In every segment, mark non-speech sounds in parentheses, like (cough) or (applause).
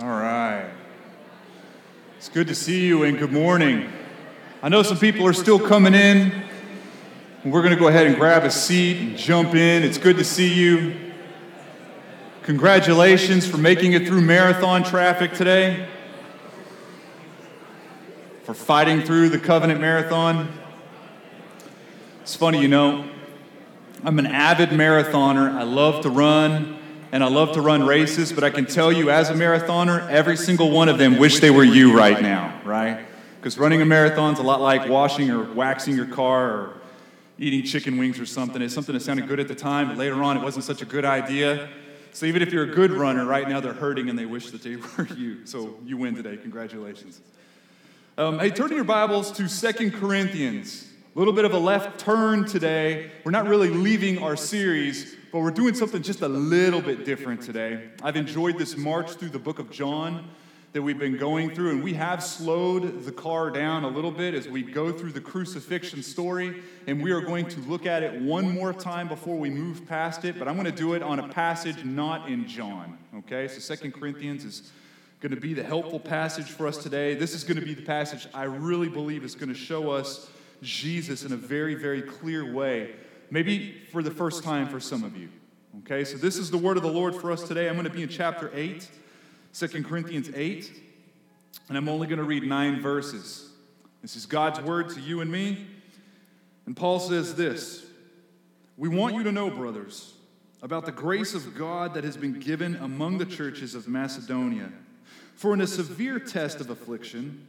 All right. It's good to see you and good morning. I know some people are still coming in. We're going to go ahead and grab a seat and jump in. It's good to see you. Congratulations for making it through marathon traffic today, for fighting through the Covenant Marathon. It's funny, you know, I'm an avid marathoner. I love to run and I love to run races, but I can tell you as a marathoner, every single one of them wish they were you right now, right? Because running a marathon's a lot like washing or waxing your car or eating chicken wings or something. It's something that sounded good at the time, but later on it wasn't such a good idea. So even if you're a good runner, right now they're hurting and they wish that they (laughs) were you. So you win today. Congratulations. Um, hey, turn your Bibles to Second Corinthians. A little bit of a left turn today. We're not really leaving our series, but we're doing something just a little bit different today. I've enjoyed this march through the book of John that we've been going through, and we have slowed the car down a little bit as we go through the crucifixion story, and we are going to look at it one more time before we move past it, but I'm going to do it on a passage not in John, okay? So Second Corinthians is going to be the helpful passage for us today. This is going to be the passage I really believe is going to show us Jesus in a very, very clear way maybe for the first time for some of you. Okay, so this is the word of the Lord for us today. I'm going to be in chapter 8, 2 Corinthians 8, and I'm only going to read nine verses. This is God's word to you and me. And Paul says this We want you to know, brothers, about the grace of God that has been given among the churches of Macedonia. For in a severe test of affliction,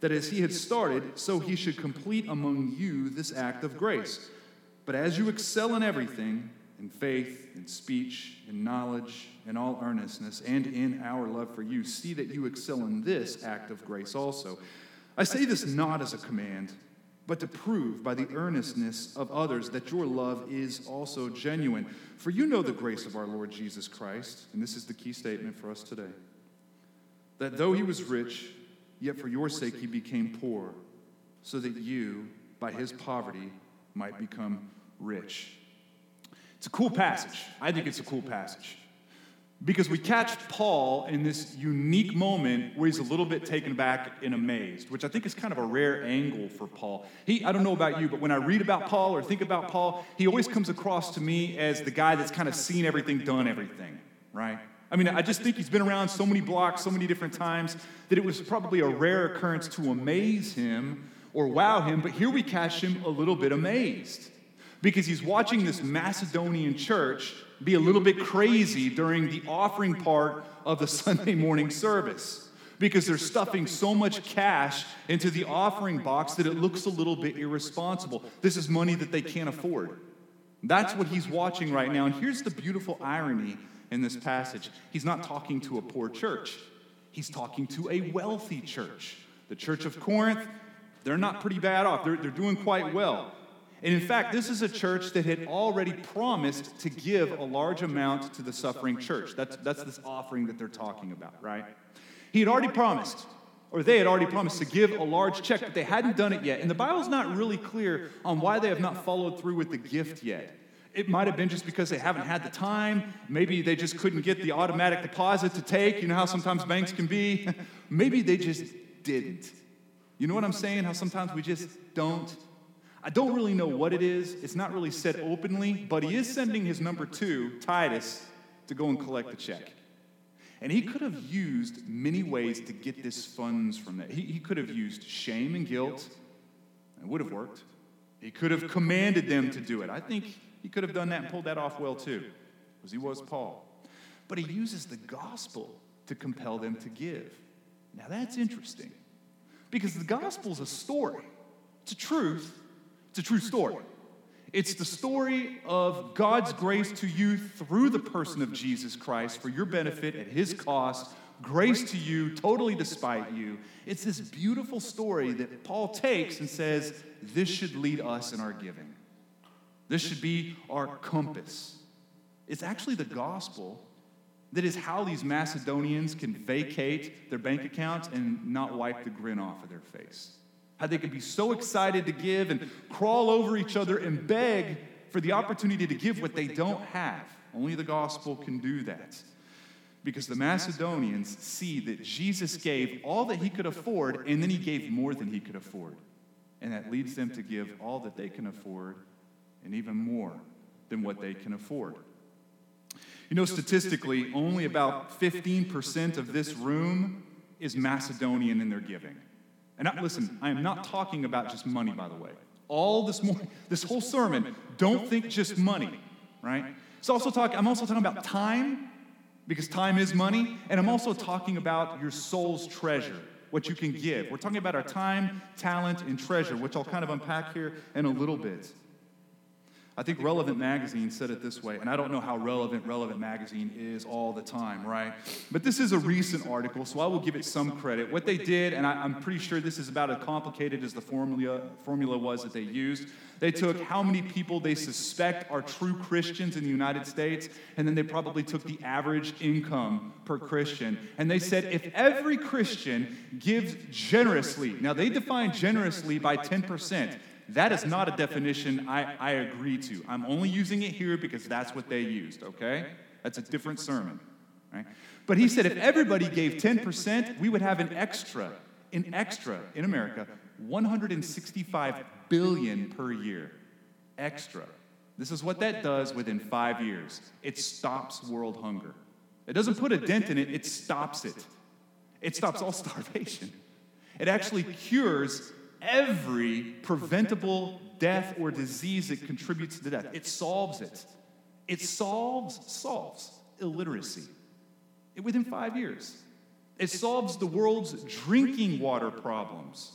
that as he had started, so he should complete among you this act of grace. But as you excel in everything, in faith, in speech, in knowledge, in all earnestness, and in our love for you, see that you excel in this act of grace also. I say this not as a command, but to prove by the earnestness of others that your love is also genuine. For you know the grace of our Lord Jesus Christ, and this is the key statement for us today that though he was rich, Yet for your sake he became poor, so that you, by his poverty, might become rich. It's a cool passage. I think it's a cool passage. Because we catch Paul in this unique moment where he's a little bit taken back and amazed, which I think is kind of a rare angle for Paul. He, I don't know about you, but when I read about Paul or think about Paul, he always comes across to me as the guy that's kind of seen everything, done everything, right? I mean, I just think he's been around so many blocks, so many different times, that it was probably a rare occurrence to amaze him or wow him. But here we catch him a little bit amazed because he's watching this Macedonian church be a little bit crazy during the offering part of the (laughs) Sunday morning service because they're stuffing so much cash into the offering box that it looks a little bit irresponsible. This is money that they can't afford. That's what he's watching right now. And here's the beautiful irony in this passage. He's not talking to a poor church, he's talking to a wealthy church. The church of Corinth, they're not pretty bad off, they're, they're doing quite well. And in fact, this is a church that had already promised to give a large amount to the suffering church. That's, that's this offering that they're talking about, right? He had already promised, or they had already promised to give a large check, but they hadn't done it yet. And the Bible's not really clear on why they have not followed through with the gift yet. It might have been just because they haven't had the time. Maybe they just couldn't get the automatic deposit to take. You know how sometimes banks can be? (laughs) Maybe they just didn't. You know what I'm saying? How sometimes we just don't. I don't really know what it is. It's not really said openly, but he is sending his number two, Titus, to go and collect the check. And he could have used many ways to get this funds from that. He, he could have used shame and guilt. It would have worked. He could have commanded them to do it. I think he could have done that and pulled that off well too, because he was Paul. But he uses the gospel to compel them to give. Now that's interesting, because the gospel is a story, it's a truth, it's a true story. It's the story of God's grace to you through the person of Jesus Christ for your benefit at his cost, grace to you, totally despite you. It's this beautiful story that Paul takes and says, this should lead us in our giving. This should be our compass. It's actually the gospel that is how these Macedonians can vacate their bank accounts and not wipe the grin off of their face. How they can be so excited to give and crawl over each other and beg for the opportunity to give what they don't have. Only the gospel can do that. Because the Macedonians see that Jesus gave all that he could afford and then he gave more than he could afford. And that leads them to give all that they can afford and even more than what they can afford. You know, statistically, only about 15% of this room is Macedonian in their giving. And I, listen, I am not talking about just money, by the way. All this morning, this whole sermon, don't think just money, right? Also talk, I'm also talking about time, because time is money, and I'm also talking about your soul's treasure, what you can give. We're talking about our time, talent, and treasure, which I'll kind of unpack here in a little bit. I think Relevant Magazine said it this way, and I don't know how relevant Relevant Magazine is all the time, right? But this is a recent article, so I will give it some credit. What they did, and I, am pretty sure this is about as complicated as the formula, formula was that they used, they took how many people they suspect are true Christians in the United States, and then they probably took the average income per Christian. And they said if every Christian gives generously, now they define generously by 10%. That is not a definition I, I agree to. I'm only using it here because that's what they used, okay? That's a different sermon, right? But he said if everybody gave 10%, we would have an extra, an extra in America, 165 billion per year. Extra. This is what that does within five years. It stops world hunger. It doesn't put a dent in it, it stops it. It stops all starvation. It actually cures every preventable death or disease that contributes to death. It solves it. It solves, solves illiteracy within five years. It solves the world's drinking water problems.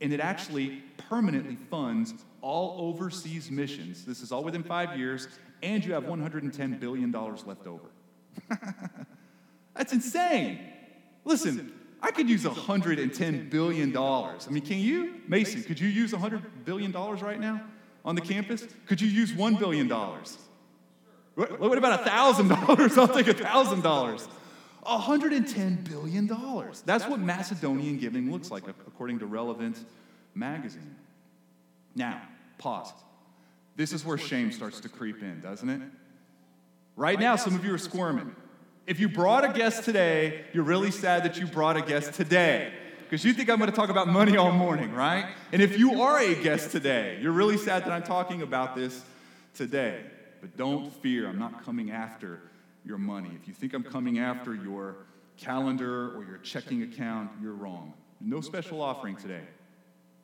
And it actually permanently funds all overseas missions. This is all within five years, and you have $110 billion left over. (laughs) That's insane. Listen, I could use $110 billion. I mean, can you? Mason, could you use $100 billion right now on the campus? Could you use $1 billion? What, what about $1,000? (laughs) I'll take $1,000. $110 billion. That's what Macedonian giving looks like, according to Relevant magazine. Now, pause. This is where shame starts to creep in, doesn't it? Right now, some of you are squirming. If you brought a guest today, you're really sad that you brought a guest today because you think I'm going to talk about money all morning, right? And if you are a guest today, you're really sad that I'm talking about this today. But don't fear, I'm not coming after your money. If you think I'm coming after your calendar or your checking account, you're wrong. No special offering today.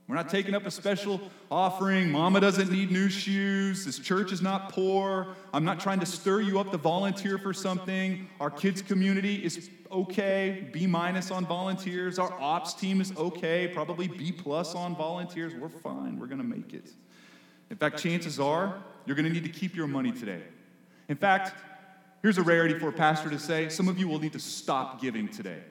We're not taking up a special offering. Mama doesn't need new shoes. This church is not poor. I'm not trying to stir you up to volunteer for something. Our kids' community is okay, B minus on volunteers. Our ops team is okay, probably B plus on volunteers. We're fine. We're going to make it. In fact, chances are you're going to need to keep your money today. In fact, here's a rarity for a pastor to say some of you will need to stop giving today.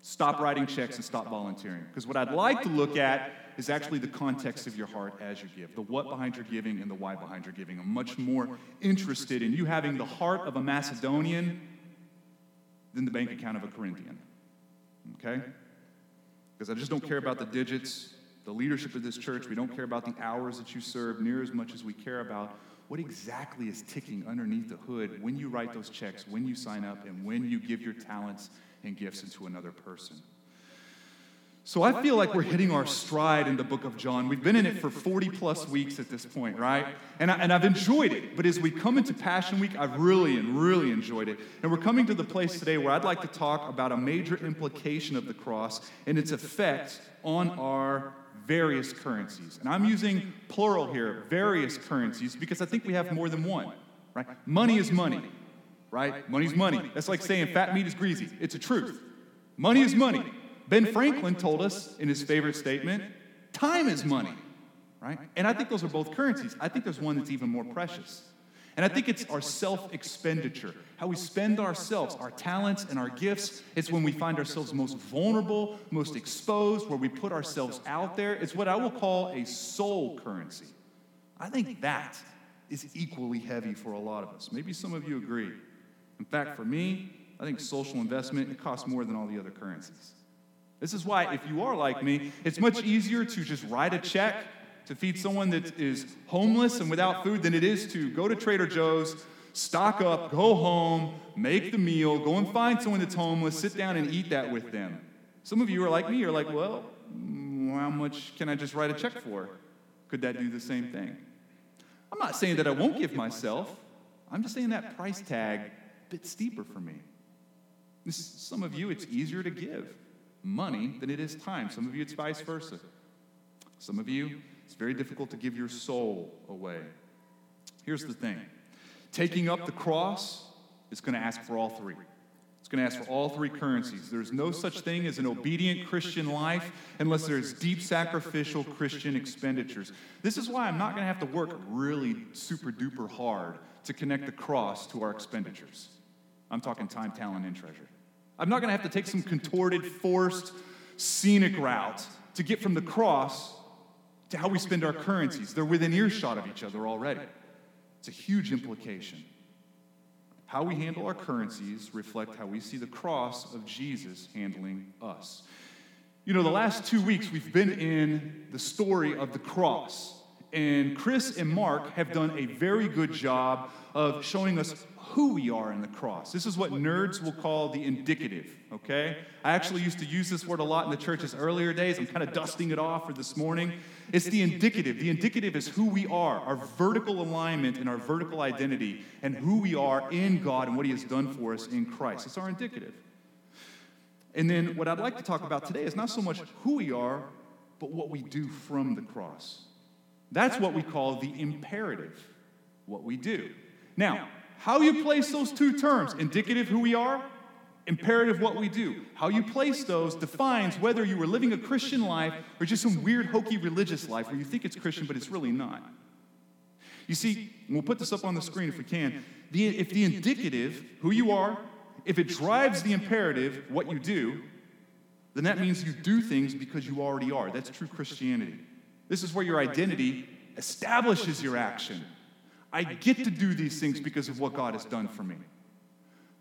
Stop writing checks and stop volunteering. Because what I'd like to look at is actually the context of your heart as you give, the what behind your giving and the why behind your giving. I'm much more interested in you having the heart of a Macedonian than the bank account of a Corinthian. Okay? Because I just don't care about the digits, the leadership of this church. We don't care about the hours that you serve near as much as we care about what exactly is ticking underneath the hood when you write those checks, when you sign up, and when you give your talents and gifts into another person. So I feel like we're hitting our stride in the book of John. We've been in it for 40 plus weeks at this point, right? And, I, and I've enjoyed it. But as we come into Passion Week, I've really and really enjoyed it. And we're coming to the place today where I'd like to talk about a major implication of the cross and its effect on our various currencies. And I'm using plural here, various currencies, because I think we have more than one, right? Money is money, right? Money's money. That's like saying fat meat is greasy. It's a truth. Money is money. Ben Franklin told us in his favorite statement time is money. right? And I think those are both currencies. I think there's one that's even more precious. And I think it's our self expenditure, how we spend ourselves, our talents and our gifts. It's when we find ourselves most vulnerable, most exposed, where we put ourselves out there. It's what I will call a soul currency. I think that is equally heavy for a lot of us. Maybe some of you agree. In fact, for me, I think social investment, it costs more than all the other currencies. This is why, if you are like me, it's much easier to just write a check to feed someone that is homeless and without food than it is to go to Trader Joe's, stock up, go home, make the meal, go and find someone that's homeless, sit down and eat that with them. Some of you are like me, you're like, well, mm, how much can I just write a check for? Could that do the same thing? I'm not saying that I won't give myself. I'm just saying that price tag a bit steeper for me. Some of you, it's easier to give money than it is time. Some of you, it's vice versa. Some of you, it's very difficult to give your soul away. Here's the thing taking up the cross is going to ask for all three. It's going to ask for all three currencies. There's no such thing as an obedient Christian life unless there's deep sacrificial Christian expenditures. This is why I'm not going to have to work really super duper hard to connect the cross to our expenditures. I'm talking time, talent, and treasure. I'm not going to have to take some contorted, forced, scenic route to get from the cross to how we spend our currencies. They're within earshot of each other already. It's a huge implication. How we handle our currencies reflect how we see the cross of Jesus handling us. You know, the last two weeks we've been in the story of the cross. And Chris and Mark have done a very good job of showing us who we are in the cross. This is what nerds will call the indicative, okay? I actually used to use this word a lot in the church's earlier days. I'm kind of dusting it off for this morning. It's the indicative. The indicative is who we are, our vertical alignment and our vertical identity, and who we are in God and what He has done for us in Christ. It's our indicative. And then what I'd like to talk about today is not so much who we are, but what we do from the cross. That's what we call the imperative, what we do. Now, how you place those two terms, indicative who we are, imperative what we do, how you place those defines whether you were living a Christian life or just some weird, hokey religious life where you think it's Christian, but it's really not. You see, we'll put this up on the screen if we can. The, if the indicative, who you are, if it drives the imperative, what you do, then that means you do things because you already are. That's true Christianity. This is where your identity establishes your action. I get to do these things because of what God has done for me.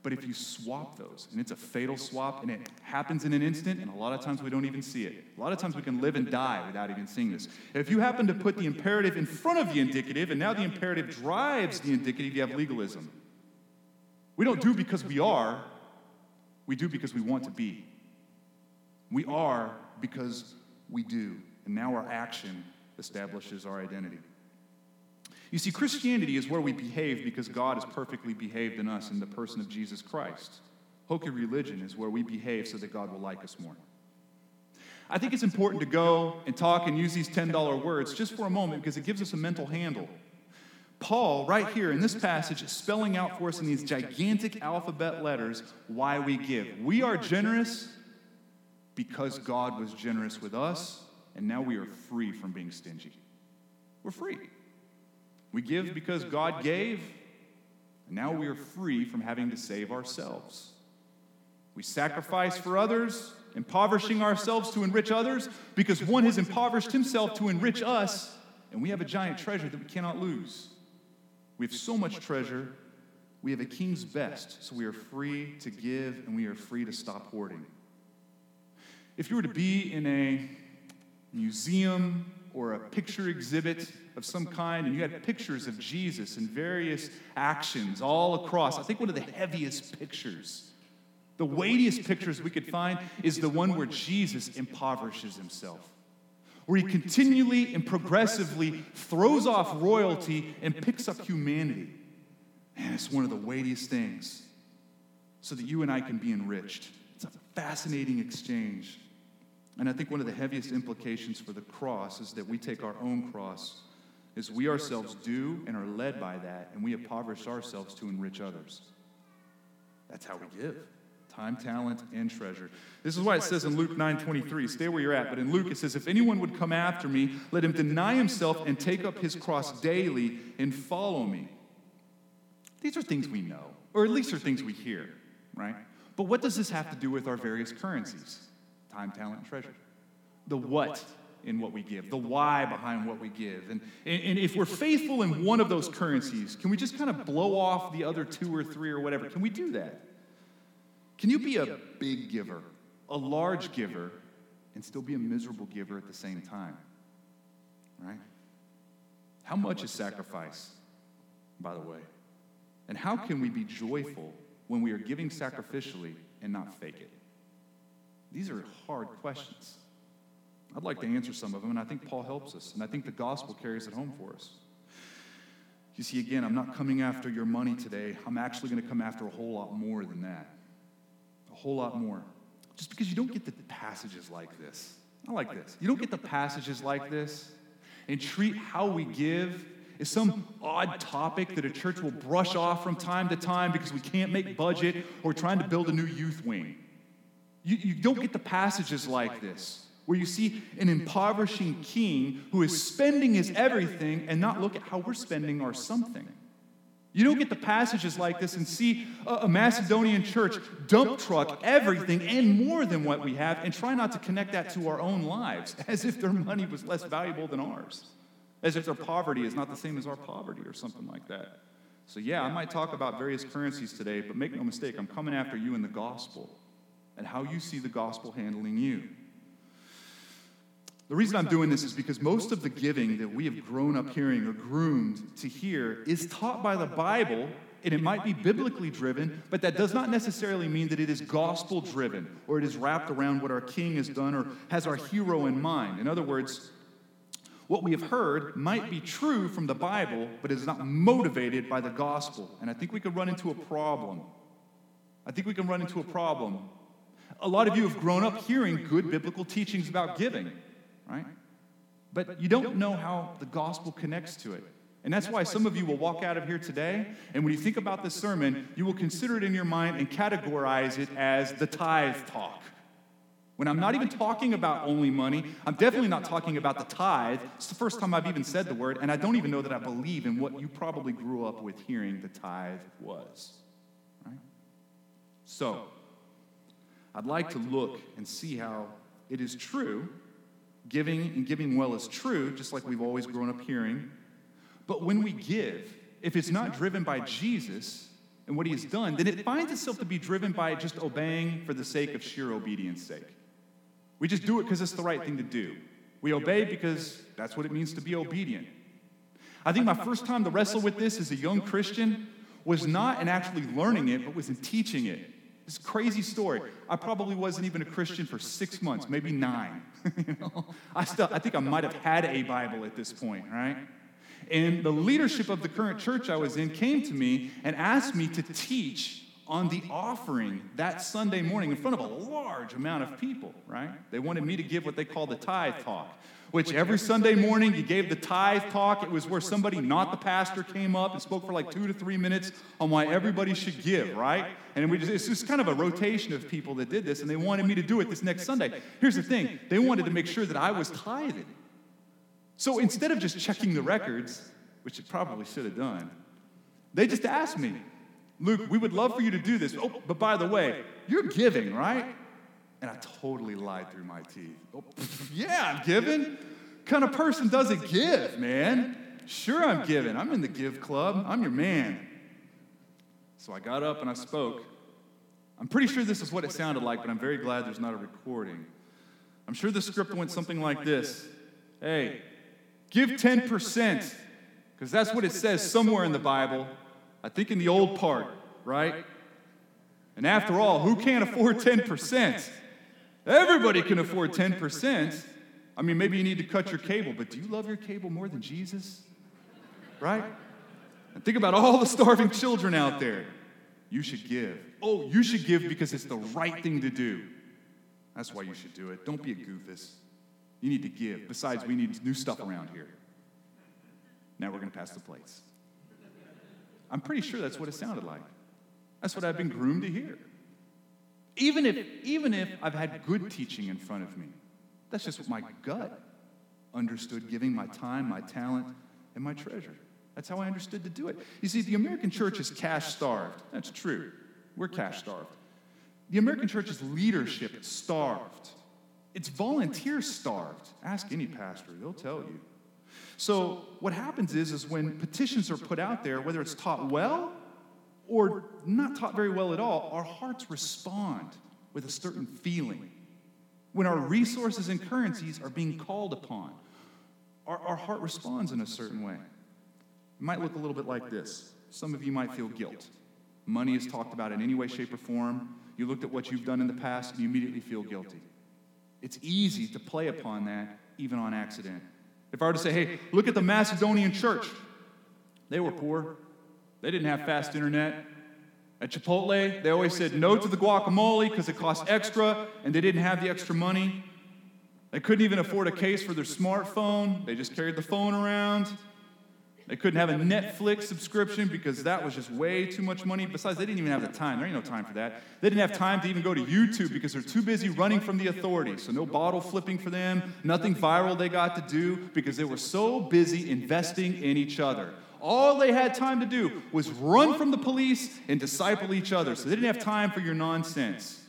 But if you swap those, and it's a fatal swap, and it happens in an instant, and a lot of times we don't even see it. A lot of times we can live and die without even seeing this. If you happen to put the imperative in front of the indicative, and now the imperative drives the indicative, you have legalism. We don't do because we are, we do because we want to be. We are because we do, and now our action establishes our identity. You see, Christianity is where we behave because God has perfectly behaved in us in the person of Jesus Christ. Hokey religion is where we behave so that God will like us more. I think it's important to go and talk and use these $10 words just for a moment because it gives us a mental handle. Paul, right here in this passage, is spelling out for us in these gigantic alphabet letters why we give. We are generous because God was generous with us, and now we are free from being stingy. We're free. We give because God gave, and now we are free from having to save ourselves. We sacrifice for others, impoverishing ourselves to enrich others, because one has impoverished himself to enrich us, and we have a giant treasure that we cannot lose. We have so much treasure, we have a king's best, so we are free to give and we are free to stop hoarding. If you were to be in a museum or a picture exhibit of some kind, and you had pictures of Jesus and various actions all across. I think one of the heaviest pictures, the weightiest pictures we could find, is the one where Jesus impoverishes himself, where he continually and progressively throws off royalty and picks up humanity. Man, it's one of the weightiest things so that you and I can be enriched. It's a fascinating exchange. And I think one of the heaviest implications for the cross is that we take our own cross, as we ourselves do and are led by that, and we impoverish ourselves to enrich others. That's how we give time, talent, and treasure. This is why it says in Luke 9 23, stay where you're at, but in Luke it says, If anyone would come after me, let him deny himself and take up his cross daily and follow me. These are things we know, or at least are things we hear, right? But what does this have to do with our various currencies? Time, talent, and treasure. The what in what we give, the why behind what we give. And, and, if we're faithful in one of those currencies, can we just kind of blow off the other two or three or whatever? Can we do that? Can you be a big giver, a large giver, and still be a miserable giver at the same time? Right? How much is sacrifice, by the way? And how can we be joyful when we are giving sacrificially and not fake it? These are hard questions. I'd like to answer some of them, and I think Paul helps us, and I think the gospel carries it home for us. You see, again, I'm not coming after your money today. I'm actually going to come after a whole lot more than that. A whole lot more. Just because you don't get the passages like this. I like this. You don't get the passages like this and treat how we give as some odd topic that a church will brush off from time to time because we can't make budget or trying to build a new youth wing. You, you don't get the passages like this where you see an impoverishing king who is spending his everything and not look at how we're spending our something. You don't get the passages like this and see a Macedonian church dump truck everything and more than what we have and try not to connect that to our own lives (laughs) as if their money was less valuable than ours, as if their poverty is not the same as our poverty or something like that. So, yeah, I might talk about various currencies today, but make no mistake, I'm coming after you in the gospel and how you see the gospel handling you. The reason I'm doing this is because most of the giving that we have grown up hearing or groomed to hear is taught by the Bible, and it might be biblically driven, but that does not necessarily mean that it is gospel driven or it is wrapped around what our king has done or has our hero in mind. In other words, what we have heard might be true from the Bible, but is not motivated by the gospel. And I think we could run into a problem. I think we can run into a problem. A lot of you have grown up hearing good biblical teachings about giving right? But you don't know how the gospel connects to it. And that's why some of you will walk out of here today, and when you think about this sermon, you will consider it in your mind and categorize it as the tithe talk. When I'm not even talking about only money, I'm definitely not talking about the tithe. It's the first time I've even said the word, and I don't even know that I believe in what you probably grew up with hearing the tithe was. Right? So, I'd like to look and see how it is true Giving and giving well is true, just like we've always grown up hearing. But when we give, if it's not driven by Jesus and what he has done, then it finds itself to be driven by just obeying for the sake of sheer obedience sake. We just do it because it's the right thing to do. We obey because that's what it means to be obedient. I think my first time to wrestle with this as a young Christian was not in actually learning it, but was in teaching it. This crazy story. I probably wasn't even a Christian for six months, maybe nine. you (laughs) know? I still, I think I might have had a Bible at this point, right? And the leadership of the current church I was in came to me and asked me to teach on the offering that Sunday morning in front of a large amount of people, right? They wanted me to give what they call the tithe talk which every Sunday morning you gave the tithe talk. It was where somebody, not the pastor, came up and spoke for like two to three minutes on why everybody should give, right? And we just, it's just kind of a rotation of people that did this, and they wanted me to do it this next Sunday. Here's the thing they wanted to make sure that I was tithing. So instead of just checking the records, which it probably should have done, they just asked me, Luke, we would love for you to do this. Oh, but by the way, you're giving, right? And I totally lied through my teeth. Oh, (laughs) yeah, I'm giving. kind of person doesn't give, man? Sure, I'm giving. I'm in the give club. I'm your man. So I got up and I spoke. I'm pretty sure this is what it sounded like, but I'm very glad there's not a recording. I'm sure the script went something like this Hey, give 10%, because that's what it says somewhere in the Bible. I think in the old part, right? And after all, who can't afford 10%? Everybody can afford 10%. I mean, maybe you need to cut your cable, but do you love your cable more than Jesus? Right? And think about all the starving children out there. You should give. Oh, you should give because it's the right thing to do. That's why you should do it. Don't be a goofus. You need to give. Besides, we need new stuff around here. Now we're going to pass the plates. I'm pretty sure that's what it sounded like. That's what I've been groomed to hear. Even if, even if I've had good teaching in front of me, that's just what my gut understood giving my time, my talent, and my treasure. That's how I understood to do it. You see, the American church is cash starved. That's true. We're cash starved. The American church is leadership starved. It's volunteer starved. Ask any pastor, they'll tell you. So what happens is, is when petitions are put out there, whether it's taught well or not taught very well at all, our hearts respond with a certain feeling. When our resources and currencies are being called upon, our, our heart responds in a certain way. It might look a little bit like this. Some of you might feel guilt. Money is talked about in any way, shape, or form. You looked at what you've done in the past and you immediately feel guilty. It's easy to play upon that, even on accident. If I were to say, hey, look at the Macedonian church, they were poor. They didn't have fast internet. At Chipotle, they always said no to the guacamole because it cost extra and they didn't have the extra money. They couldn't even afford a case for their smartphone, they just carried the phone around. They couldn't have a Netflix subscription because that was just way too much money. Besides, they didn't even have the time. There ain't no time for that. They didn't have time to even go to YouTube because they're too busy running from the authorities. So, no bottle flipping for them, nothing viral they got to do because they were so busy investing in each other. All they had time to do was run from the police and disciple each other. So, they didn't have time for your nonsense.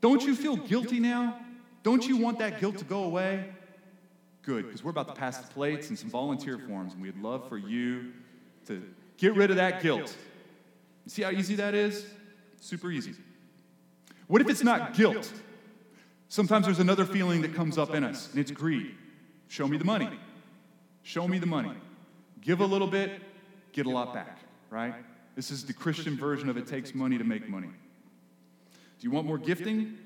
Don't you feel guilty now? Don't you want that guilt to go away? Good, because we're about to pass the plates and some volunteer forms, and we'd love for you to get rid of that guilt. See how easy that is? Super easy. What if it's not guilt? Sometimes there's another feeling that comes up in us, and it's greed. Show me the money. Show me the money. Give a little bit, get a lot back, right? This is the Christian version of it takes money to make money. Do you want more gifting?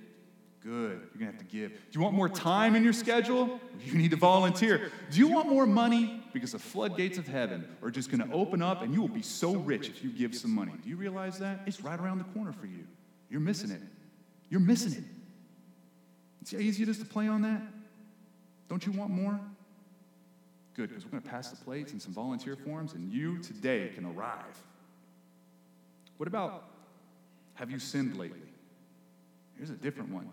Good. You're going to have to give. Do you want more time in your schedule? You need to volunteer. Do you want more money? Because the floodgates of heaven are just going to open up and you will be so rich if you give some money. Do you realize that? It's right around the corner for you. You're missing it. You're missing it. See how easy it is to play on that? Don't you want more? Good, because we're going to pass the plates and some volunteer forms, and you today can arrive. What about have you sinned lately? Here's a different one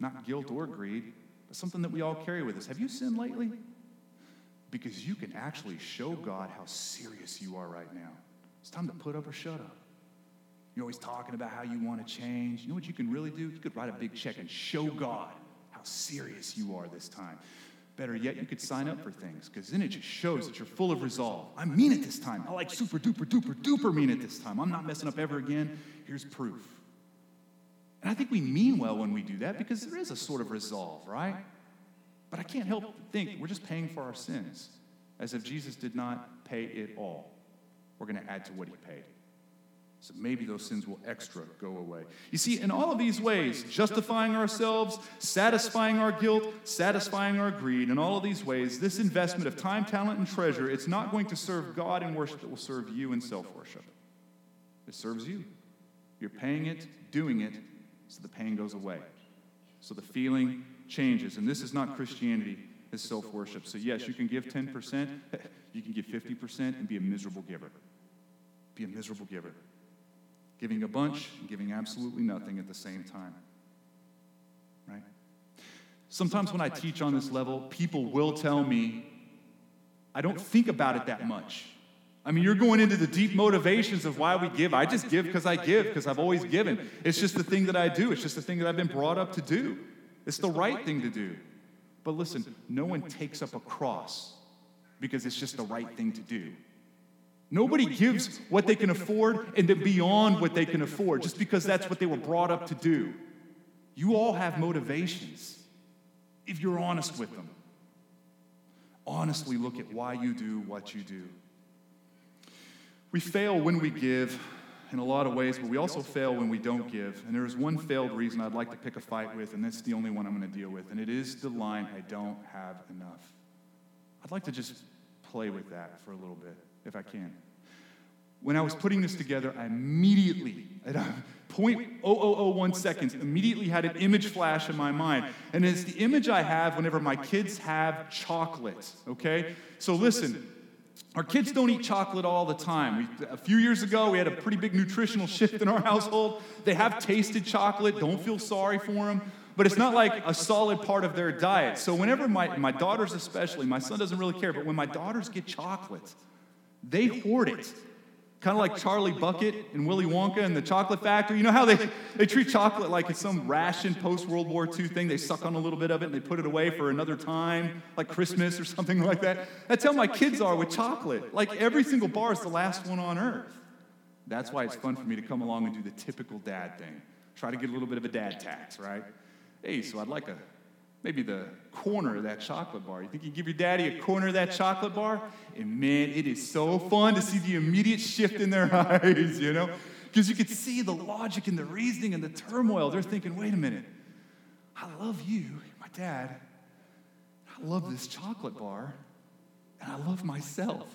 not guilt or greed, but something that we all carry with us. Have you sinned lately? Because you can actually show God how serious you are right now. It's time to put up or shut up. You're always talking about how you want to change. You know what you can really do? You could write a big check and show God how serious you are this time. Better yet, you could sign up for things because then it just shows that you're full of resolve. I mean it this time. I like super duper duper duper mean it this time. I'm not messing up ever again. Here's proof. And I think we mean well when we do that because there is a sort of resolve, right? But I can't help but think we're just paying for our sins as if Jesus did not pay it all. We're going to add to what he paid. So maybe those sins will extra go away. You see, in all of these ways, justifying ourselves, satisfying our guilt, satisfying our greed, in all of these ways, this investment of time, talent, and treasure, it's not going to serve God in worship, it will serve you in self worship. It serves you. You're paying it, doing it, so the pain goes away. So the feeling changes. And this is not Christianity, it's self worship. So, yes, you can give 10%, (laughs) you can give 50% and be a miserable giver. Be a miserable giver. Giving a bunch and giving absolutely nothing at the same time. Right? Sometimes when I teach on this level, people will tell me, I don't think about it that much. I mean, you're going into the deep motivations of why we give. I just give because I give, because I've always given. It's just the thing that I do, it's just the thing that I've been brought up to do. It's the right thing to do. But listen, no one takes up a cross because it's just the right thing to do. Nobody gives what they can afford and then beyond what they can afford just because that's what they were brought up to do. You all have motivations if you're honest with them. Honestly, look at why you do what you do. We fail when we give in a lot of ways, but we also fail when we don't give. And there's one failed reason I'd like to pick a fight with, and that's the only one I'm going to deal with, and it is the line, I don't have enough. I'd like to just play with that for a little bit, if I can. When I was putting this together, I immediately, at 0.0001 seconds, immediately had an image flash in my mind. And it's the image I have whenever my kids have chocolate, okay? So listen, our kids don't eat chocolate all the time. We, a few years ago, we had a pretty big nutritional shift in our household. They have tasted chocolate, don't feel sorry for them, but it's not like a solid part of their diet. So, whenever my, my daughters, especially, my son doesn't really care, but when my daughters get chocolate, they hoard it. Kind of like Charlie Bucket and Willy Wonka and the Chocolate Factory. You know how they, they treat chocolate like it's some ration post World War II thing? They suck on a little bit of it and they put it away for another time, like Christmas or something like that. That's how my kids are with chocolate. Like every single bar is the last one on earth. That's why it's fun for me to come along and do the typical dad thing. Try to get a little bit of a dad tax, right? Hey, so I'd like a maybe the corner of that chocolate bar. You think you give your daddy a corner of that chocolate bar? And man, it is so fun to see the immediate shift in their (laughs) eyes, you know? Because you can see the logic and the reasoning and the turmoil. They're thinking, wait a minute, I love you, my dad. I love this chocolate bar, and I love myself.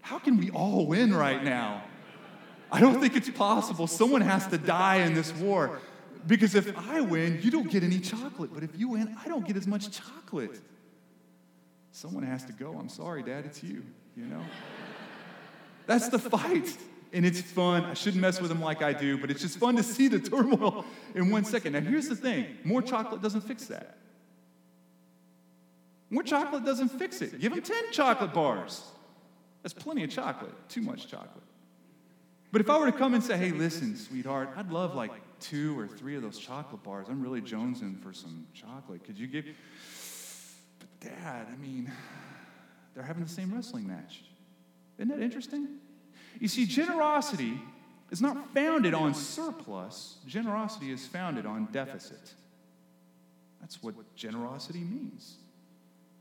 How can we all win right now? I don't think it's possible. Someone has to die in this war. Because if I win, you don't get any chocolate. But if you win, I don't get as much chocolate. Someone has to go. I'm sorry, Dad, it's you, you know? That's the fight. And it's fun. I shouldn't mess with them like I do, but it's just fun to see the turmoil in one second. Now, here's the thing more chocolate doesn't fix that. More chocolate doesn't fix it. Give them 10 chocolate bars. That's plenty of chocolate, too much chocolate. But if I were to come and say, hey, listen, sweetheart, I'd love like two or three of those chocolate bars. I'm really jonesing for some chocolate. Could you give? But dad, I mean, they're having the same wrestling match. Isn't that interesting? You see, generosity is not founded on surplus, generosity is founded on deficit. That's what generosity means.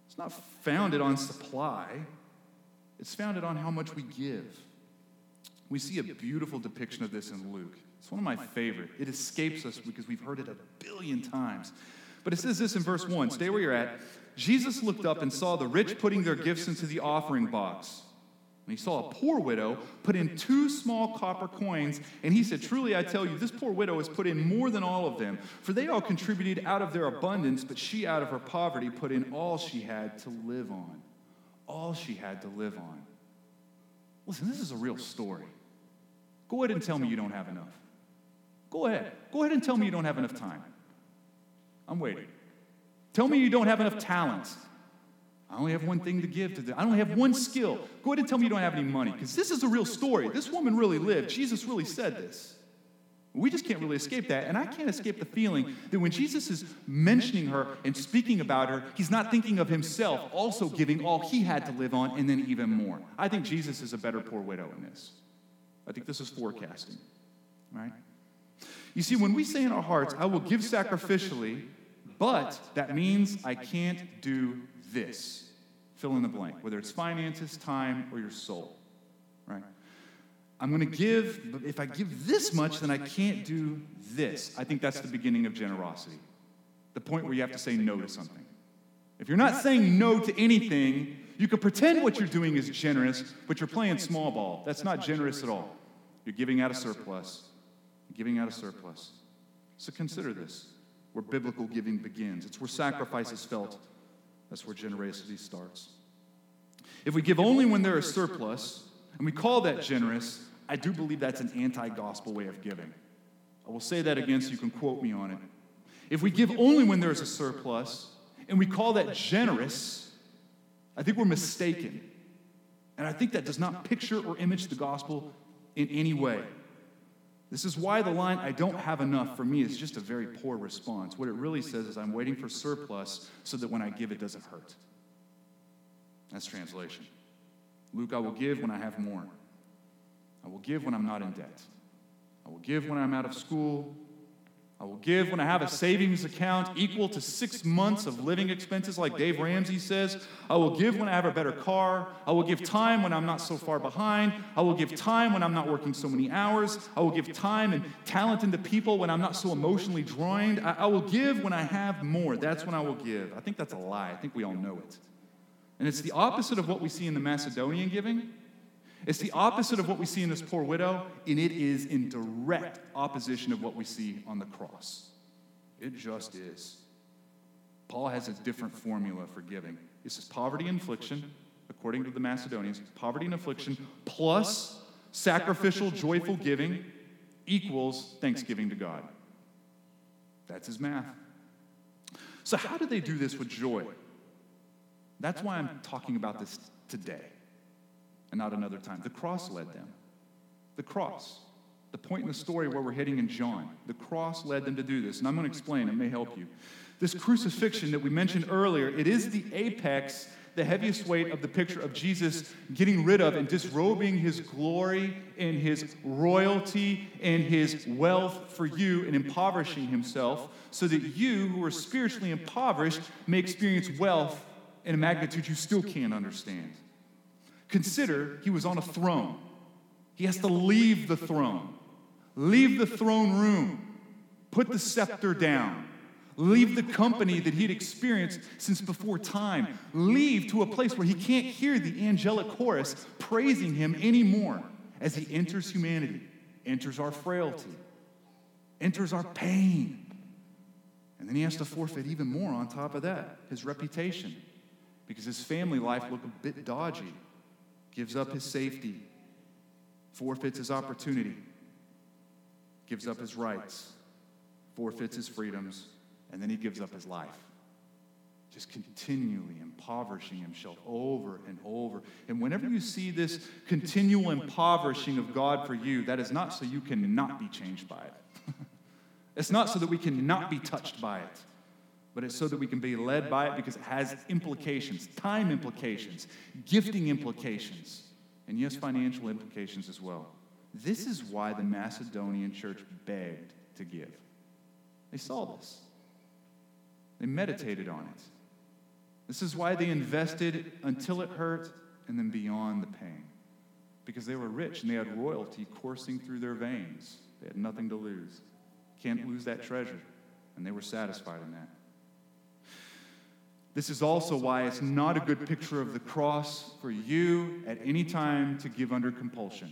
It's not founded on supply, it's founded on how much we give. We see a beautiful depiction of this in Luke. It's one of my favorite. It escapes us because we've heard it a billion times. But it says this in verse 1 stay where you're at. Jesus looked up and saw the rich putting their gifts into the offering box. And he saw a poor widow put in two small copper coins, and he said, Truly I tell you, this poor widow has put in more than all of them, for they all contributed out of their abundance, but she out of her poverty put in all she had to live on. All she had to live on. Listen, this is a real story. Go ahead and tell me you don't have enough. Go ahead. Go ahead and tell me you don't have enough time. I'm waiting. Tell me you don't have enough talents. I only have one thing to give to them. I only have one skill. Go ahead and tell me you don't have any money because this is a real story. This woman really lived. Jesus really said this. We just can't really escape that. And I can't escape the feeling that when Jesus is mentioning her and speaking about her, he's not thinking of himself also giving all he had to live on and then even more. I think Jesus is a better poor widow in this. I think this is forecasting, right? You see, when we say in our hearts, I will give sacrificially, but that means I can't do this. Fill in the blank, whether it's finances, time, or your soul, right? I'm going to give, but if I give this much, then I can't do this. I think that's the beginning of generosity. The point where you have to say no to something. If you're not saying no to anything, you can pretend what you're doing is generous, but you're playing small ball. That's not generous at all. You're giving out a surplus. Giving out a surplus. So consider this where biblical giving begins. It's where sacrifice is felt. That's where generosity starts. If we give only when there is surplus, and we call that generous, I do believe that's an anti gospel way of giving. I will say that again so you can quote me on it. If we give only when there is a surplus, and we call that generous, I think we're mistaken. And I think that does not picture or image the gospel in any way. This is why the line, I don't have enough, for me is just a very poor response. What it really says is, I'm waiting for surplus so that when I give, it doesn't hurt. That's translation. Luke, I will give when I have more. I will give when I'm not in debt. I will give when I'm out of school. I will give when I have a savings account equal to six months of living expenses, like Dave Ramsey says. I will give when I have a better car. I will give time when I'm not so far behind. I will give time when I'm not working so many hours. I will give time and talent into people when I'm not so emotionally drained. I, I will give when I have more. That's when I will give. I think that's a lie. I think we all know it. And it's the opposite of what we see in the Macedonian giving. It's the opposite of what we see in this poor widow, and it is in direct opposition of what we see on the cross. It just is. Paul has a different formula for giving. This says poverty and affliction, according to the Macedonians, poverty and affliction plus sacrificial, joyful giving equals thanksgiving to God. That's his math. So, how do they do this with joy? That's why I'm talking about this today and not another time. The cross led them. The cross. The point in the story where we're heading in John. The cross led them to do this. And I'm going to explain, it may help you. This crucifixion that we mentioned earlier, it is the apex the heaviest weight of the picture of Jesus getting rid of and disrobing his glory and his royalty and his wealth for you and impoverishing himself so that you, who are spiritually impoverished, may experience wealth in a magnitude you still can't understand. Consider he was on a throne. He has to leave the throne, leave the throne room, put the scepter down. Leave the company that he'd experienced since before time, leave to a place where he can't hear the angelic chorus praising him anymore. As he enters humanity, enters our frailty, enters our pain. And then he has to forfeit even more on top of that his reputation. Because his family life looked a bit dodgy, gives up his safety, forfeits his opportunity, gives up his rights, forfeits his freedoms, and then he gives up his life. Just continually impoverishing himself over and over. And whenever you see this continual impoverishing of God for you, that is not so you cannot be changed by it. (laughs) it's not so that we cannot be touched by it, but it's so that we can be led by it because it has implications, time implications, gifting implications, and yes, financial implications as well. This is why the Macedonian church begged to give. They saw this. They meditated on it. This is why they invested until it hurt and then beyond the pain. Because they were rich and they had royalty coursing through their veins. They had nothing to lose. Can't lose that treasure. And they were satisfied in that. This is also why it's not a good picture of the cross for you at any time to give under compulsion.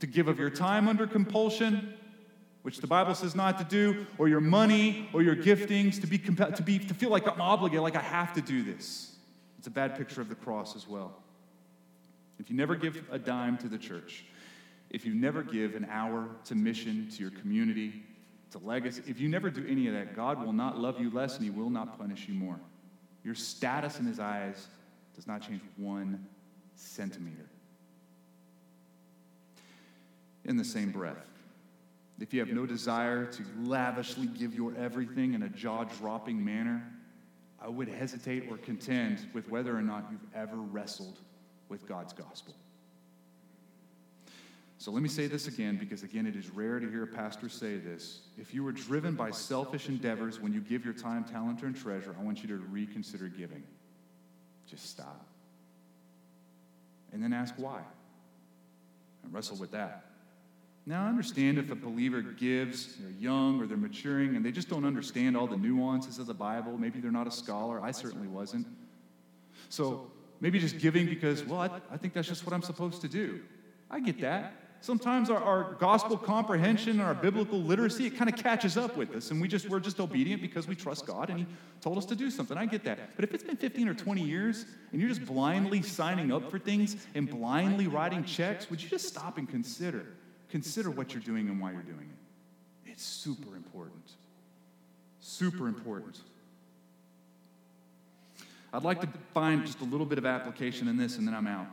To give of your time under compulsion which the Bible says not to do, or your money or your giftings to be, to be to feel like I'm obligated, like I have to do this. It's a bad picture of the cross as well. If you never give a dime to the church, if you never give an hour to mission, to your community, to legacy, if you never do any of that, God will not love you less and He will not punish you more. Your status in His eyes does not change one centimeter. In the same breath, if you have no desire to lavishly give your everything in a jaw dropping manner, I would hesitate or contend with whether or not you've ever wrestled with God's gospel. So let me say this again because, again, it is rare to hear a pastor say this. If you are driven by selfish endeavors when you give your time, talent, and treasure, I want you to reconsider giving. Just stop. And then ask why. And wrestle with that. Now, I understand if a believer gives, they're young or they're maturing and they just don't understand all the nuances of the Bible. Maybe they're not a scholar. I certainly wasn't. So maybe just giving because, well, I, I think that's just what I'm supposed to do. I get that. Sometimes our, our gospel comprehension and our biblical literacy, it kind of catches up with us, and we just, we're just obedient because we trust God and He told us to do something. I get that. But if it's been 15 or 20 years and you're just blindly signing up for things and blindly writing checks, would you just stop and consider? consider what you're doing and why you're doing it. It's super important. Super important. I'd like to find just a little bit of application in this and then I'm out.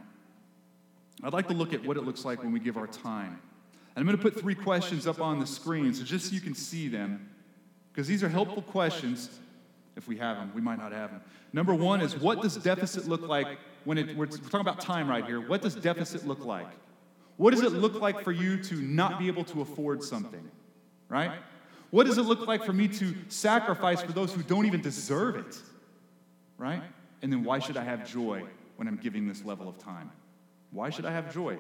I'd like to look at what it looks like when we give our time. And I'm going to put three questions up on the screen so just so you can see them, because these are helpful questions if we have them. We might not have them. Number one is what does deficit look like when it, we're talking about time right here? What does deficit look like? What does it look like for you to not be able to afford something? Right? What does it look like for me to sacrifice for those who don't even deserve it? Right? And then why should I have joy when I'm giving this level of time? Why should I have joy?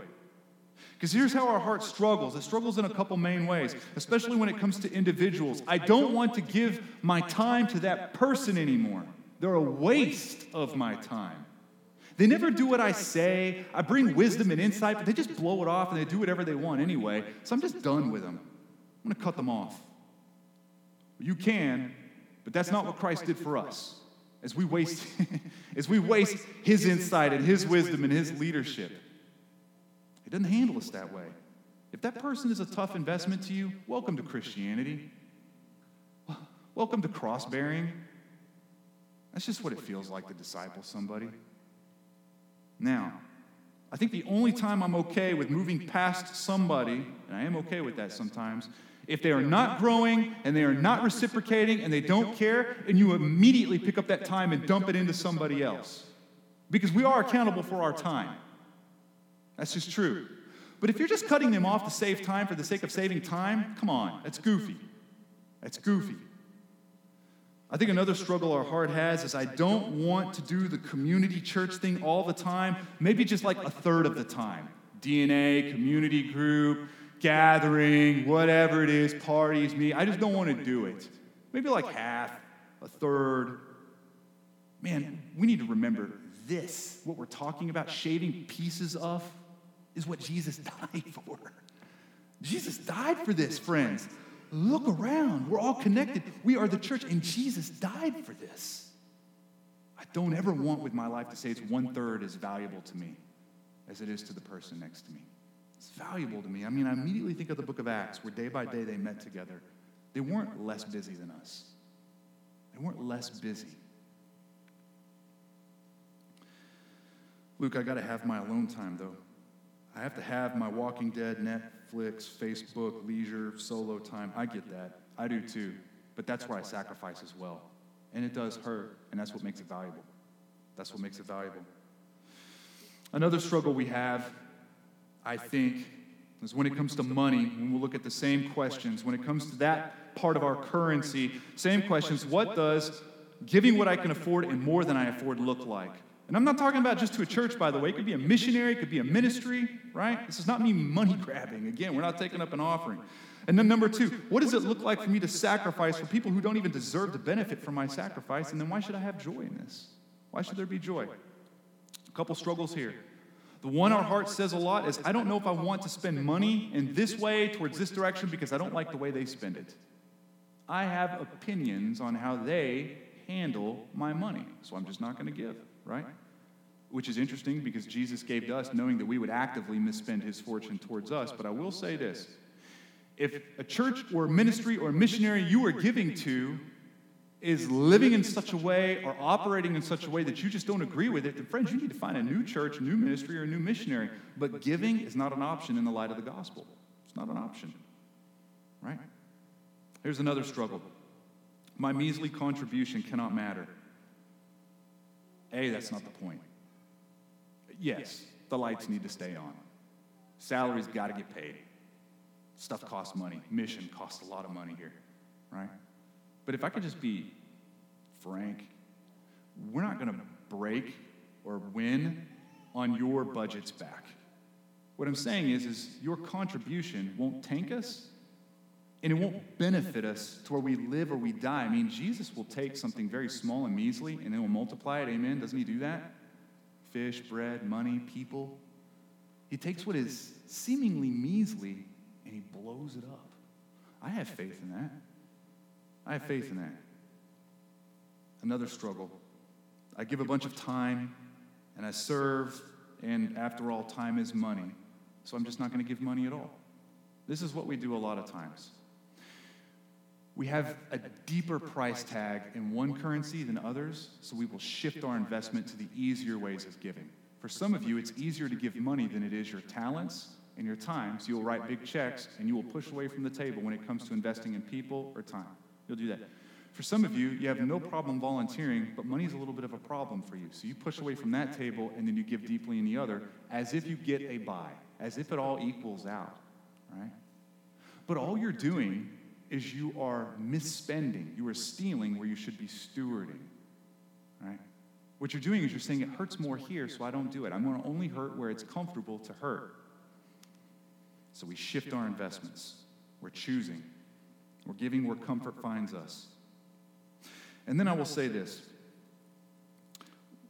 Because here's how our heart struggles. It struggles in a couple main ways, especially when it comes to individuals. I don't want to give my time to that person anymore. They're a waste of my time. They never do what I say. I bring wisdom and insight, but they just blow it off and they do whatever they want anyway. So I'm just done with them. I'm going to cut them off. You can, but that's not what Christ did for us. As we waste, (laughs) as we waste his insight and his wisdom and his leadership. He doesn't handle us that way. If that person is a tough investment to you, welcome to Christianity. Welcome to cross bearing. That's just what it feels like to disciple somebody. Now, I think the only time I'm okay with moving past somebody, and I am okay with that sometimes, if they are not growing and they are not reciprocating and they don't care, and you immediately pick up that time and dump it into somebody else. Because we are accountable for our time. That's just true. But if you're just cutting them off to save time for the sake of saving time, come on, that's goofy. That's goofy. I think another struggle our heart has is I don't want to do the community church thing all the time, maybe just like a third of the time. DNA, community group, gathering, whatever it is, parties, me. I just don't want to do it. Maybe like half, a third. Man, we need to remember this. What we're talking about, shaving pieces off, is what Jesus (laughs) died for. Jesus died for this, friends. Look around. We're all connected. We are the church, and Jesus died for this. I don't ever want with my life to say it's one third as valuable to me as it is to the person next to me. It's valuable to me. I mean, I immediately think of the book of Acts, where day by day they met together. They weren't less busy than us, they weren't less busy. Luke, I got to have my alone time, though. I have to have my Walking Dead, Netflix, Facebook, leisure, solo time. I get that. I do too. But that's where I sacrifice as well. And it does hurt, and that's what makes it valuable. That's what makes it valuable. Another struggle we have, I think, is when it comes to money, when we look at the same questions, when it comes to that part of our currency, same questions what does giving what I can afford and more than I afford look like? And I'm not talking about just to a church, by the way. It could be a missionary, it could be a ministry, right? This is not me money grabbing. Again, we're not taking up an offering. And then number two, what does it look like for me to sacrifice for people who don't even deserve to benefit from my sacrifice? And then why should I have joy in this? Why should there be joy? A couple struggles here. The one our heart says a lot is I don't know if I want to spend money in this way towards this direction because I don't like the way they spend it. I have opinions on how they handle my money, so I'm just not going to give right? Which is interesting because Jesus gave to us knowing that we would actively misspend his fortune towards us. But I will say this if a church or a ministry or a missionary you are giving to is living in such a way or operating in such a way that you just don't agree with it, then friends, you need to find a new church, new ministry, or a new missionary. But giving is not an option in the light of the gospel. It's not an option, right? Here's another struggle my measly contribution cannot matter. A, that's not the point. Yes, the lights need to stay on. Salaries got to get paid. Stuff costs money. Mission costs a lot of money here, right? But if I could just be frank, we're not going to break or win on your budget's back. What I'm saying is, is your contribution won't tank us and it won't benefit us to where we live or we die. I mean, Jesus will take something very small and measly and then will multiply it. Amen. Doesn't he do that? Fish, bread, money, people. He takes what is seemingly measly and he blows it up. I have faith in that. I have faith in that. Another struggle. I give a bunch of time and I serve, and after all, time is money. So I'm just not going to give money at all. This is what we do a lot of times we have a deeper price tag in one currency than others, so we will shift our investment to the easier ways of giving. For some of you, it's easier to give money than it is your talents and your time, so you'll write big checks and you will push away from the table when it comes to investing in people or time. You'll do that. For some of you, you have no problem volunteering, but money is a little bit of a problem for you. So you push away from that table and then you give deeply in the other as if you get a bye, as if it all equals out, right? But all you're doing is you are misspending. You are stealing where you should be stewarding. Right? What you're doing is you're saying it hurts more here, so I don't do it. I'm going to only hurt where it's comfortable to hurt. So we shift our investments. We're choosing. We're giving where comfort finds us. And then I will say this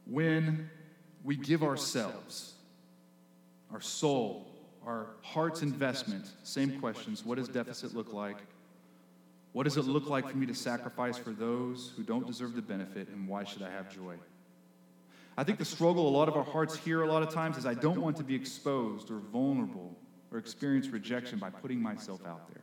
when we give ourselves, our soul, our heart's investment, same questions what does deficit look like? What does it look like for me to sacrifice for those who don't deserve the benefit, and why should I have joy? I think the struggle a lot of our hearts hear a lot of times is I don't want to be exposed or vulnerable or experience rejection by putting myself out there.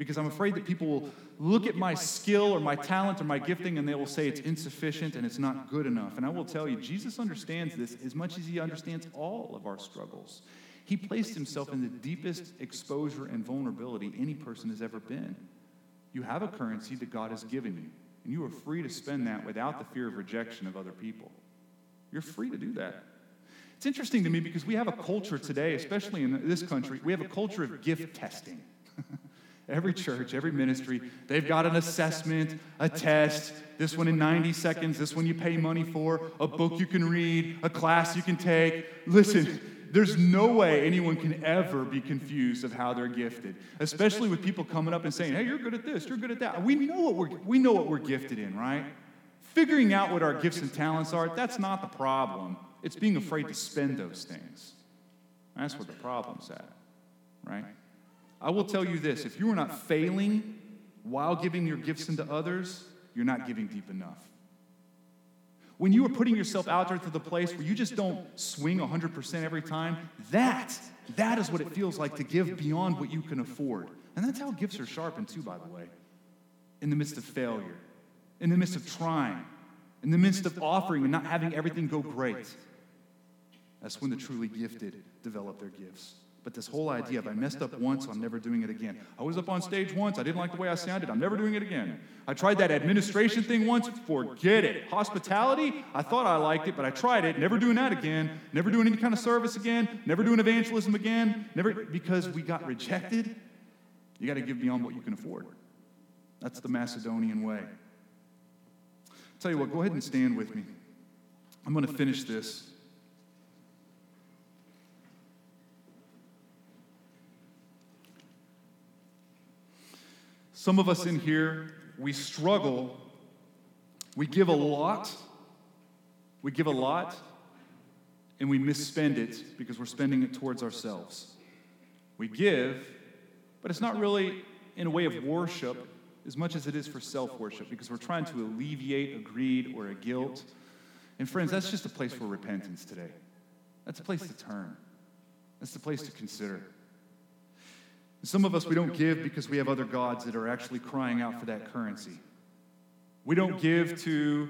Because I'm afraid that people will look at my skill or my talent or my gifting and they will say it's insufficient and it's not good enough. And I will tell you, Jesus understands this as much as he understands all of our struggles. He placed himself in the deepest exposure and vulnerability any person has ever been. You have a currency that God has given you, and you are free to spend that without the fear of rejection of other people. You're free to do that. It's interesting to me because we have a culture today, especially in this country, we have a culture of gift testing. Every church, every ministry, they've got an assessment, a test, this one in 90 seconds, this one you pay money for, a book you can read, a class you can take. Listen, there's no way anyone can ever be confused of how they're gifted, especially with people coming up and saying, hey, you're good at this, you're good at that. We know what we're, we know what we're gifted in, right? Figuring out what our gifts and talents are, that's not the problem. It's being afraid to spend those things. That's where the problem's at, right? I will tell you this if you are not failing while giving your gifts into others, you're not giving deep enough. When you are putting yourself out there to the place where you just don't swing 100% every time, that, that is what it feels like to give beyond what you can afford. And that's how gifts are sharpened, too, by the way. In the midst of failure, in the midst of trying, in the midst of offering and not having everything go great. That's when the truly gifted develop their gifts. But this whole idea of I messed up once, so I'm never doing it again. I was up on stage once, I didn't like the way I sounded, I'm never doing it again. I tried that administration thing once, forget it. Hospitality, I thought I liked it, but I tried it, never doing that again, never doing any kind of service again, never doing evangelism again, never because we got rejected. You got to give beyond what you can afford. That's the Macedonian way. I'll tell you what, go ahead and stand with me. I'm going to finish this. Some of us in here, we struggle. We give a lot. We give a lot, and we misspend it because we're spending it towards ourselves. We give, but it's not really in a way of worship as much as it is for self worship because we're trying to alleviate a greed or a guilt. And friends, that's just a place for repentance today. That's a place to turn, that's the place to consider. Some of us, we don't give because we have other gods that are actually crying out for that currency. We don't give to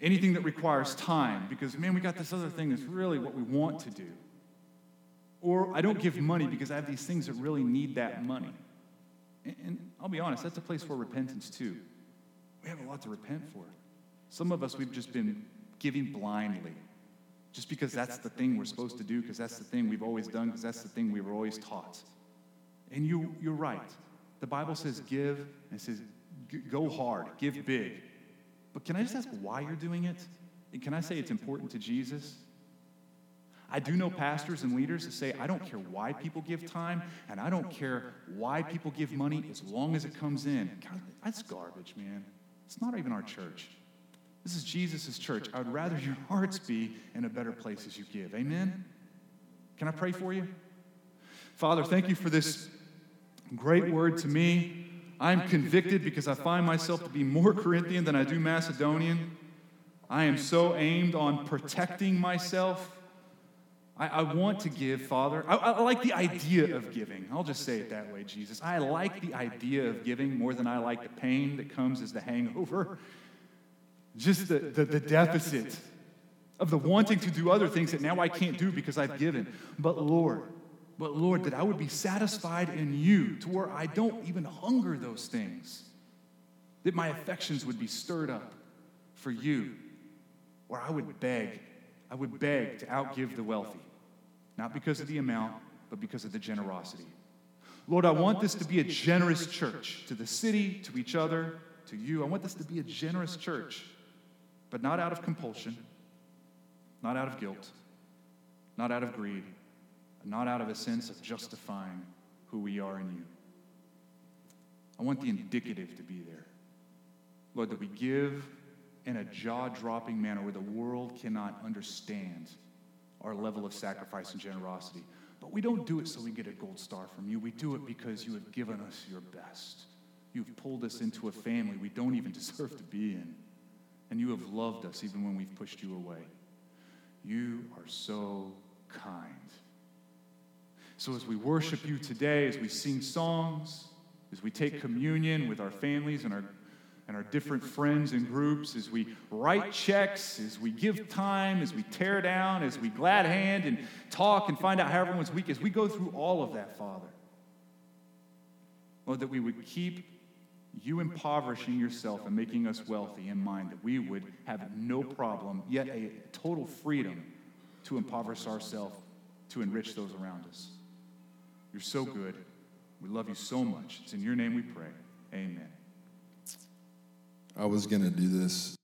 anything that requires time because, man, we got this other thing that's really what we want to do. Or I don't give money because I have these things that really need that money. And, I'll be honest, that's a place for repentance too. We have a lot to repent for. Some of us, we've just been giving blindly just because that's the thing we're supposed to do, because that's the thing we've always done, because that's the thing we were always taught. And you, you're right. The Bible says give, and it says go hard, give big. But can I just ask why you're doing it? And can I say it's important to Jesus? I do know pastors and leaders that say, I don't care why people give time, and I don't care why people give money as long as it comes in. God, that's garbage, man. It's not even our church. This is Jesus' church. I would rather your hearts be in a better place as you give. Amen? Can I pray for you? Father, thank you for this great word to me. I'm convicted because I find myself to be more Corinthian than I do Macedonian. I am so aimed on protecting myself. I, I want to give, Father. I, I like the idea of giving. I'll just say it that way, Jesus. I like the idea of giving more than I like the pain that comes as the hangover. Just the, the, the deficit of the wanting to do other things that now I can't do because I've given. But Lord, but Lord, that I would be satisfied in you to where I don't even hunger those things. That my affections would be stirred up for you, where I would beg, I would beg to outgive the wealthy, not because of the amount, but because of the generosity. Lord, I want this to be a generous church to the city, to each other, to you. I want this to be a generous church, but not out of compulsion, not out of guilt, not out of greed not out of a sense of justifying who we are in you. I want the indicative to be there. Lord, that we give in a jaw dropping manner where the world cannot understand our level of sacrifice and generosity. But we don't do it so we get a gold star from you. We do it because you have given us your best. You've pulled us into a family we don't even (laughs) deserve to be in. And you have loved us even when we've pushed you away. You are so kind. So, as we worship you today, as we sing songs, as we take communion with our families and our, and our different friends and groups, as we write checks, as we give time, as we tear down, as we glad hand and talk and find out how everyone's week, as we go through all of that, Father, Lord, that we would keep you impoverishing yourself and making us wealthy in mind, that we would have no problem, yet a total freedom to impoverish ourselves to enrich those around us. You're so good. We love you so much. It's in your name we pray. Amen. I was going to do this